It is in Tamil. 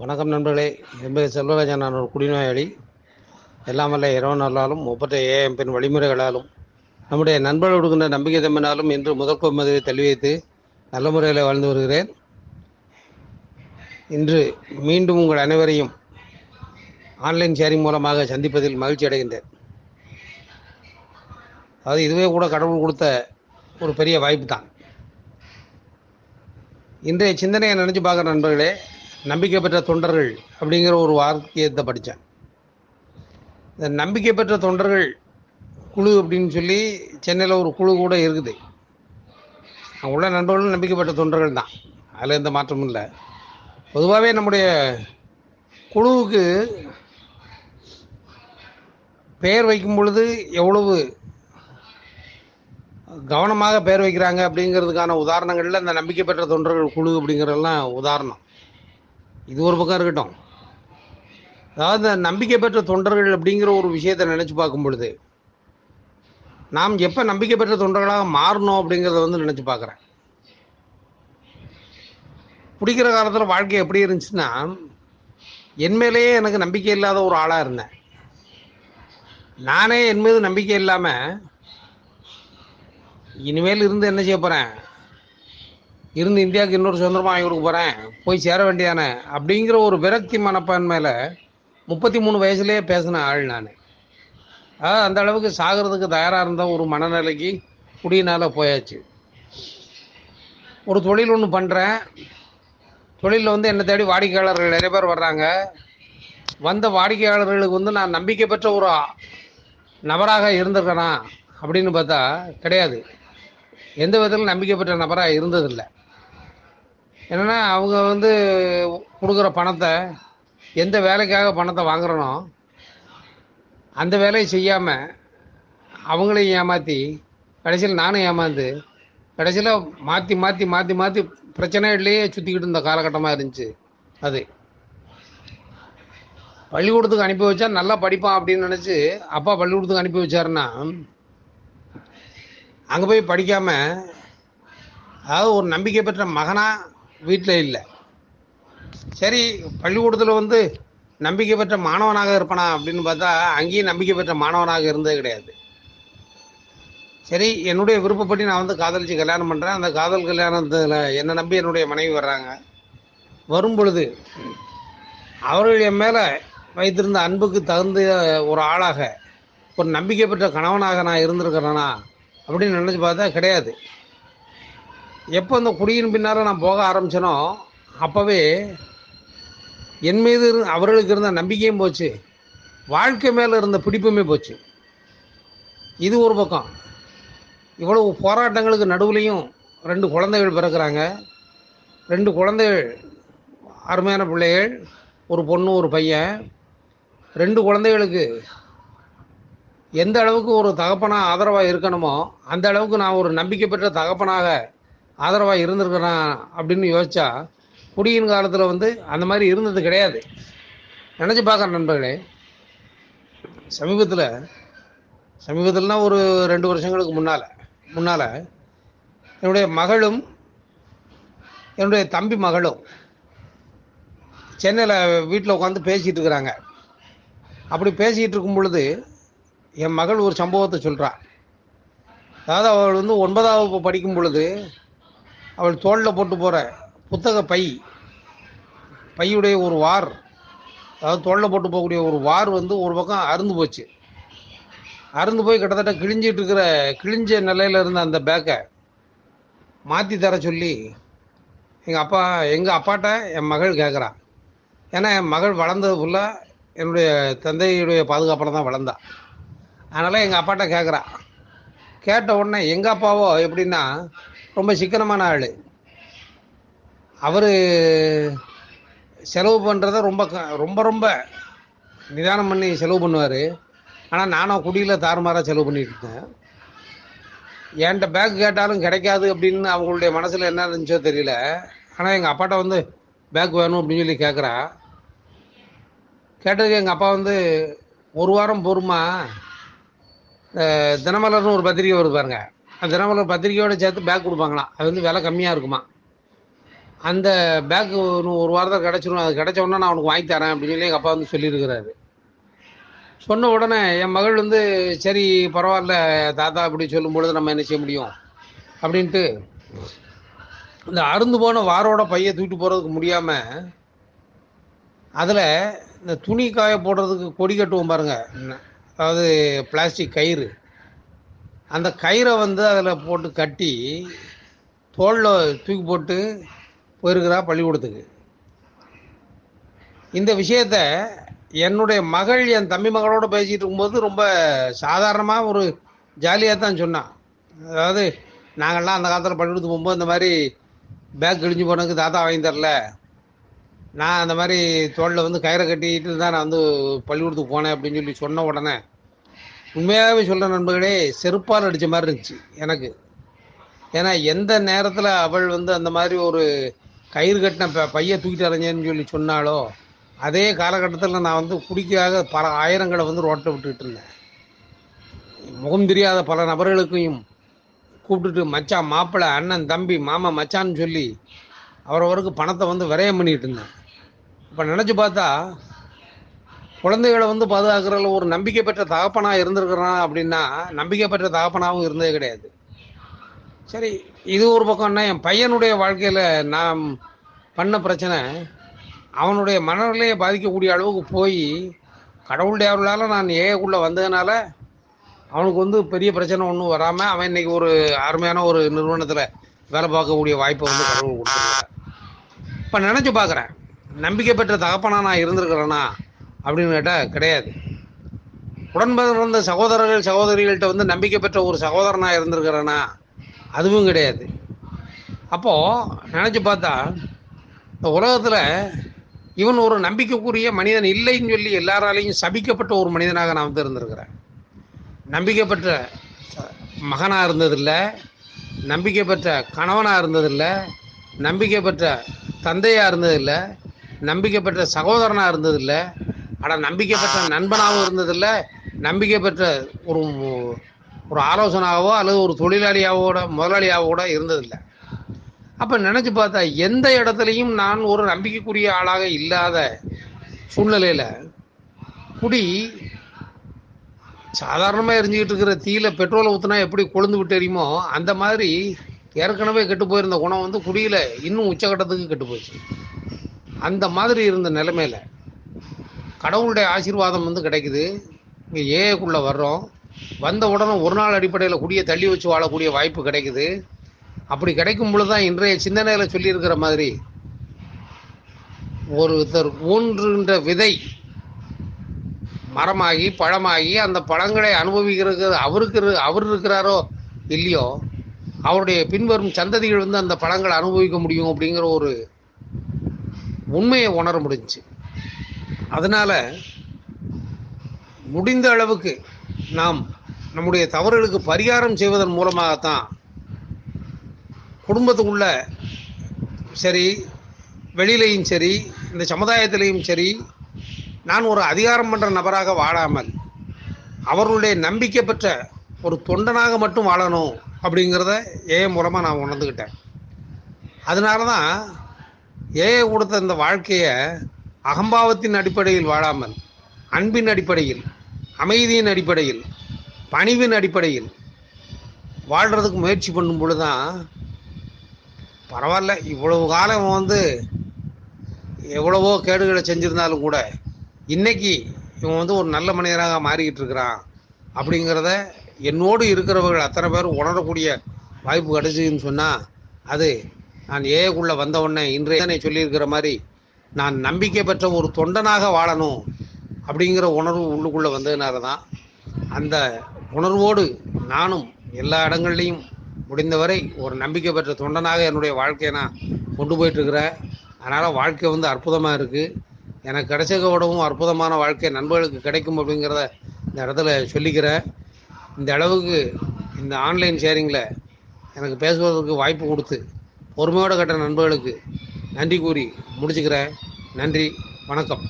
வணக்கம் நண்பர்களே. என் பேர் செல்வராஜன். நான் ஒரு குடிநோயாளி. எல்லாம் வல்ல இரவு நல்லாலும் ஒப்பற்ற ஏஎம்பின் வழிமுறைகளாலும் நம்முடைய நண்பர்கள் கொடுக்கின்ற நம்பிக்கை தம்பினாலும் இன்று முதல் மதுவை தள்ளி வைத்து நல்ல முறையில் வாழ்ந்து வருகிறேன். இன்று மீண்டும் உங்கள் அனைவரையும் ஆன்லைன் ஷேரிங் மூலமாக சந்திப்பதில் மகிழ்ச்சி அடைகின்றேன். அது இதுவே கூட கடவுள் கொடுத்த ஒரு பெரிய வாய்ப்பு தான். இன்றைய சிந்தனையை நினச்சி பார்க்குற நண்பர்களே நம்பிக்கை பெற்ற தொண்டர்கள் அப்படிங்கிற ஒரு வார்த்தையத்தை படித்தேன். இந்த நம்பிக்கை பெற்ற தொண்டர்கள் குழு அப்படின்னு சொல்லி சென்னையில் ஒரு குழு கூட இருக்குது. அங்கே உள்ள நண்பர்களும் நம்பிக்கை பெற்ற தொண்டர்கள் தான். அதில் எந்த மாற்றமும் இல்லை. பொதுவாகவே நம்முடைய குழுவுக்கு பெயர் வைக்கும் பொழுது எவ்வளவு கவனமாக பெயர் வைக்கிறாங்க அப்படிங்கிறதுக்கான உதாரணங்களில் இந்த நம்பிக்கை பெற்ற தொண்டர்கள் குழு அப்படிங்கிறதெல்லாம் உதாரணம். இது ஒரு பக்கம் இருக்கட்டும். அதாவது இந்த நம்பிக்கை பெற்ற தொண்டர்கள் அப்படிங்கிற ஒரு விஷயத்தை நினச்சி பார்க்கும் பொழுது நாம் எப்போ நம்பிக்கை பெற்ற தொண்டர்களாக மாறணும் அப்படிங்கிறத வந்து நினச்சி பார்க்குறேன். பிடிக்கிற காலத்தில் வாழ்க்கை எப்படி இருந்துச்சுன்னா என் மேலேயே எனக்கு நம்பிக்கை இல்லாத ஒரு ஆளாக இருந்தேன். நானே என் மீது நம்பிக்கை இல்லாமல் இனிமேல் இருந்து என்ன செய்ய போகிறேன் இருந்து இந்தியாவுக்கு இன்னொரு சுதந்திரமாக வாங்கி கொடுக்க போகிறேன் போய் சேர வேண்டியானே அப்படிங்கிற ஒரு விரக்தி மனப்பான்மையில் முப்பத்தி மூணு வயசுலேயே பேசின ஆள் நான். அதாவது அந்த அளவுக்கு சாகிறதுக்கு தயாராக இருந்த ஒரு மனநிலைக்கு குடியினால் போயாச்சு. ஒரு தொழில் ஒன்று பண்ணுறேன் தொழிலில் வந்து என்னை தேடி வாடிக்கையாளர்கள் நிறைய பேர் வர்றாங்க. வந்த வாடிக்கையாளர்களுக்கு வந்து நான் நம்பிக்கை பெற்ற ஒரு நபராக இருந்திருக்கேனா? அப்படின்னு பார்த்தா கிடையாது. எந்த விதத்திலும் நம்பிக்கை பெற்ற நபராக இருந்ததில்லை. என்னென்னா அவங்க வந்து கொடுக்குற பணத்தை எந்த வேலைக்காக பணத்தை வாங்குறனோ அந்த வேலையை செய்யாமல் அவங்களையும் ஏமாற்றி கடைசியில் நானும் ஏமாந்து கடைசியில் மாற்றி மாற்றி மாற்றி மாற்றி பிரச்சனைகள்லேயே சுற்றிக்கிட்டு இருந்த காலகட்டமாக இருந்துச்சு அது. பள்ளிக்கூடத்துக்கு அனுப்பி வச்சா நல்லா படிப்பான் அப்படின்னு நினச்சி அப்பா பள்ளிக்கூடத்துக்கு அனுப்பி வச்சாருன்னா அங்கே போய் படிக்காமல் அதாவது ஒரு நம்பிக்கை பெற்ற மகனாக வீட்டில் இல்லை. சரி பள்ளிக்கூடத்தில் வந்து நம்பிக்கை பெற்ற மாணவனாக இருப்பானா அப்படின்னு பார்த்தா அங்கேயும் நம்பிக்கை பெற்ற மாணவனாக இருந்தது கிடையாது. சரி என்னுடைய விருப்பப்படி நான் வந்து காதலிச்சு கல்யாணம் பண்ணுறேன் அந்த காதல் கல்யாணத்தில் என்னை நம்பி என்னுடைய மனைவி வர்றாங்க. வரும் பொழுது அவர்கள் என் மேலே வைத்திருந்த அன்புக்கு தகுந்த ஒரு ஆளாக ஒரு நம்பிக்கை பெற்ற கணவனாக நான் இருந்திருக்கிறேனா அப்படின்னு நினச்சி பார்த்தா கிடையாது. எப்போ இந்த குடியின் பின்னால் நான் போக ஆரம்பித்தனோ அப்போவே என் மீது இரு- அவர்களுக்கு இருந்த நம்பிக்கையும் போச்சு. வாழ்க்கை மேலே இருந்த பிடிப்புமே போச்சு. இது ஒரு பக்கம். இவ்வளவு போராட்டங்களுக்கு நடுவுலையும் ரெண்டு குழந்தைகள் பிறக்கிறாங்க. ரெண்டு குழந்தைகள் அருமையான பிள்ளைகள் ஒரு பொண்ணு ஒரு பையன். ரெண்டு குழந்தைகளுக்கு எந்த அளவுக்கு ஒரு தகப்பனாக ஆதரவாக இருக்கணுமோ அந்த அளவுக்கு நான் ஒரு நம்பிக்கை பெற்ற தகப்பனாக ஆதரவாக இருந்திருக்கிறான் அப்படின்னு யோசிச்சா குடியின் காலத்தில் வந்து அந்த மாதிரி இருந்தது கிடையாது. நினச்சி பார்க்குற நண்பர்களே. சமீபத்தில் சமீபத்தில்னா ஒரு ரெண்டு வருஷங்களுக்கு முன்னால் முன்னால் என்னுடைய மகளும் என்னுடைய தம்பி மகளும் சென்னையில் வீட்டில் உட்காந்து பேசிகிட்டு இருக்கிறாங்க. அப்படி பேசிகிட்டு இருக்கும் பொழுது என் மகள் ஒரு சம்பவத்தை சொல்கிறாள் அதாவது அவள் வந்து ஒன்பதாம் வகுப்பு படிக்கும் பொழுது அவள் தோளில் போட்டு போகிற புத்தக பை. பையுடைய ஒரு வார். அதாவது தோளில் போட்டு போகக்கூடிய ஒரு வார் வந்து ஒரு பக்கம் அறுந்து போச்சு. அறுந்து போய் கிட்டத்தட்ட கிழிஞ்சிட்டு இருக்கிற கிழிஞ்ச நிலையில் இருந்த அந்த பேக்கை மாற்றி தர சொல்லி எங்கள் அப்பா எங்கள் அப்பாட்ட என் மகள் கேட்குறா ஏன்னா என் மகள் வளர்ந்தது ஃபுல்லாக என்னுடைய தந்தையுடைய பாதுகாப்பில் தான் வளர்ந்தா. அதனால் எங்கள் அப்பாட்ட கேட்குறா கேட்ட உடனே எங்கள் அப்பாவோ எப்படின்னா ரொம்ப சிக்கனமான ஆள். அவர் செலவு பண்ணுறத ரொம்ப க- ரொம்ப ரொம்ப நிதானம் பண்ணி செலவு பண்ணுவார். ஆனால் நானும் குடியில் தாறுமாறாக செலவு பண்ணிட்டு இருந்தேன். என்கிட்ட பேக் கேட்டாலும் கிடைக்காது அப்படின்னு அவங்களுடைய மனசில் என்ன இருந்துச்சோ தெரியல. ஆனால் எங்கள் அப்பாட்ட வந்து பேக் வேணும் அப்படின்னு சொல்லி கேட்குறா கேட்டதுக்கு எங்கள் அப்பா வந்து ஒரு வாரம் பொறுமா தினமலர்னு ஒரு பத்திரிக்கை வருது பாருங்க. அந்த தினமலர் பத்திரிக்கையோட சேர்த்து பேக் கொடுப்பாங்களாம். அது வந்து விலை கம்மியாக இருக்குமா? அந்த பேக்கு இன்னும் ஒரு வாரத்தில் கிடச்சிரும். அது கிடச்ச உடனே நான் உனக்கு வாங்கி தரேன் அப்படின்னு சொல்லி எங்கள் அப்பா வந்து சொல்லியிருக்கிறாரு. சொன்ன உடனே என் மகள் வந்து சரி பரவாயில்ல தாத்தா அப்படி சொல்லும் பொழுது நம்ம என்ன செய்ய முடியும்? அப்படின்ட்டு இந்த அருந்து போன வாரோட பைய தூக்கிட்டு போகிறதுக்கு முடியாமல் அதில் இந்த துணி காய போடுறதுக்கு கொடி கட்டுவோம் பாருங்கள் அதாவது பிளாஸ்டிக் கயிறு. அந்த கயிறை வந்து அதில் போட்டு கட்டி தோளில் தூக்கி போட்டு போயிருக்கிறா பள்ளிக்கூடத்துக்கு. இந்த விஷயத்த என்னுடைய மகள் என் தம்பி மகளோட பேசிகிட்டு இருக்கும்போது ரொம்ப சாதாரணமாக ஒரு ஜாலியாக தான் சொன்னான் அதாவது நாங்கள்லாம் அந்த காலத்தில் பள்ளிக்கூடத்துக்கு போகும்போது இந்த மாதிரி பேக் கிழிஞ்சு போனதுக்கு தாத்தா வாங்கி தரல. நான் அந்த மாதிரி தோளில் வந்து கயிறை கட்டிட்டு தான் நான் வந்து பள்ளிக்கூடத்துக்கு போனேன் அப்படின்னு சொல்லி சொன்ன உடனே உண்மையாகவே சொல்கிற நண்பர்களே செருப்பால் அடித்த மாதிரி இருந்துச்சு எனக்கு. ஏன்னா எந்த நேரத்தில் அவள் வந்து அந்த மாதிரி ஒரு கயிறு கட்டின ப பைய தூக்கிட்டு அரைஞ்சேன்னு சொல்லி சொன்னாலோ அதே காலகட்டத்தில் நான் வந்து குடிக்காக பல ஆயிரங்களை வந்து ரோட்டை விட்டுட்டு இருந்தேன். முகம் தெரியாத பல நபர்களுக்கையும் கூப்பிட்டுட்டு மச்சான் மாப்பிள்ளை அண்ணன் தம்பி மாமா மச்சான்னு சொல்லி அவரவருக்கு பணத்தை வந்து விரயம் பண்ணிட்டு இருந்தேன். இப்போ நினச்சி பார்த்தா குழந்தைகளை வந்து பாதுகாக்கிறதுல ஒரு நம்பிக்கை பெற்ற தகப்பனாக இருந்திருக்கிறான் அப்படின்னா நம்பிக்கை பெற்ற தகப்பனாகவும் இருந்ததே கிடையாது. சரி இது ஒரு பக்கம்னா என் பையனுடைய வாழ்க்கையில் நான் பண்ண பிரச்சனை அவனுடைய மனநிலையை பாதிக்கக்கூடிய அளவுக்கு போய் கடவுளுடைய அவர்களால் நான் ஏக்குள்ளே வந்ததுனால அவனுக்கு வந்து பெரிய பிரச்சனை ஒன்றும் வராமல் அவன் இன்னைக்கு ஒரு அருமையான ஒரு நிறுவனத்தில் வேலை பார்க்கக்கூடிய வாய்ப்பை வந்து கடவுள் கொடுத்துருக்காரு இப்போ நினச்சி பார்க்குறேன் நம்பிக்கை பெற்ற தகப்பனா நான் இருந்திருக்கிறேன்னா அப்படின்னு கேட்டால் கிடையாது. உடன்பிறந்த சகோதரர்கள் சகோதரிகள்கிட்ட வந்து நம்பிக்கை பெற்ற ஒரு சகோதரனாக இருந்திருக்கிறேனா அதுவும் கிடையாது. அப்போது நினச்சி பார்த்தா இந்த உலகத்தில் இவன் ஒரு நம்பிக்கைக்குரிய மனிதன் இல்லைன்னு சொல்லி எல்லாராலையும் சபிக்கப்பட்ட ஒரு மனிதனாக நான் வந்து இருந்திருக்கிறேன். நம்பிக்கை பெற்ற மகனாக இருந்ததில்லை நம்பிக்கை பெற்ற கணவனாக இருந்ததில்லை நம்பிக்கை பெற்ற தந்தையாக இருந்ததில்லை நம்பிக்கை பெற்ற சகோதரனாக இருந்ததில்லை ஆனால் நம்பிக்கை பெற்ற நண்பனாகவும் இருந்ததில்லை. நம்பிக்கை பெற்ற ஒரு ஒரு ஆலோசனாவோ அல்லது ஒரு தொழிலாளியாவோட முதலாளியாவோ கூட இருந்ததில்லை. அப்போ நினச்சி பார்த்தா எந்த இடத்துலையும் நான் ஒரு நம்பிக்கைக்குரிய ஆளாக இல்லாத சூழ்நிலையில் குடி சாதாரணமாக எரிஞ்சுக்கிட்டு இருக்கிற தீயில பெட்ரோலை ஊற்றினா எப்படி கொழுந்து விட்டு எரியுமோ அந்த மாதிரி ஏற்கனவே கெட்டு போயிருந்த குணம் வந்து குடியில் இன்னும் உச்சகட்டத்துக்கு கெட்டு போச்சு. அந்த மாதிரி இருந்த நிலைமையில கடவுளுடைய ஆசீர்வாதம் வந்து கிடைக்குது. இங்கே ஏக்குள்ளே வர்றோம். வந்த உடனே ஒரு நாள் அடிப்படையில் குடியை தள்ளி வச்சு வாழக்கூடிய வாய்ப்பு கிடைக்குது. அப்படி கிடைக்கும் பொழுது தான் இன்றைய சிந்தனையில் சொல்லியிருக்கிற மாதிரி ஒருத்தர் ஊன்றுகின்ற விதை மரமாகி பழமாகி அந்த பழங்களை அனுபவிக்கிறது அவருக்கு அவர் இருக்கிறாரோ இல்லையோ அவருடைய பின்வரும் சந்ததிகள் வந்து அந்த பழங்களை அனுபவிக்க முடியும் அப்படிங்கிற ஒரு உண்மையை உணர முடிஞ்சுச்சு அதனால முடிந்த அளவுக்கு நாம் நம்முடைய தவறுகளுக்கு பரிகாரம் செய்வதன் மூலமாகத்தான் குடும்பத்துக்குள்ள சரி வெளியிலையும் சரி இந்த சமுதாயத்திலையும் சரி நான் ஒரு அதிகாரம் பண்ணுற நபராக வாழாமல் அவர்களுடைய நம்பிக்கை பெற்ற ஒரு தொண்டனாக மட்டும் வாழணும் அப்படிங்கிறத ஏஐ மூலமாக நான் உணர்ந்துக்கிட்டேன் அதனால தான் ஏஐ கொடுத்த இந்த வாழ்க்கையை அகம்பாவத்தின் அடிப்படையில் வாழாமல் அன்பின் அடிப்படையில் அமைதியின் அடிப்படையில் பணிவின் அடிப்படையில் வாழ்கிறதுக்கு முயற்சி பண்ணும் பொழுது தான் பரவாயில்ல இவ்வளவு காலம் வந்து எவ்வளவோ கேடுகளை செஞ்சுருந்தாலும் கூட இன்னைக்கு இவன் வந்து ஒரு நல்ல மனிதராக மாறிக்கிட்டு இருக்கிறான் அப்படிங்கிறத என்னோடு இருக்கிறவர்கள் அத்தனை பேரும் உணரக்கூடிய வாய்ப்பு கிடைச்சிதுன்னு சொன்னால் அது நான் ஏக்குள்ளே வந்த உடனே இன்றைய சொல்லியிருக்கிற மாதிரி நான் நம்பிக்கை பெற்ற ஒரு தொண்டனாக வாழணும் அப்படிங்கிற உணர்வு உள்ளுக்குள்ளே வந்ததுனால தான் அந்த உணர்வோடு நானும் எல்லா இடங்கள்லையும் முடிந்தவரை ஒரு நம்பிக்கை பெற்ற தொண்டனாக என்னுடைய வாழ்க்கையை நான் கொண்டு போயிட்டுருக்கிறேன். அதனால் வாழ்க்கை வந்து அற்புதமாக இருக்குது எனக்கு கிடைச்சதோடவும் அற்புதமான வாழ்க்கை நண்பர்களுக்கு கிடைக்கும் அப்படிங்கிறத இந்த இடத்துல சொல்லிக்கிறேன். இந்த அளவுக்கு இந்த ஆன்லைன் ஷேரிங்கில் எனக்கு பேசுவதற்கு வாய்ப்பு கொடுத்து பொறுமையோடு கட்ட நண்பர்களுக்கு நன்றி கூறி முடிச்சுக்கிறேன். நன்றி. வணக்கம்.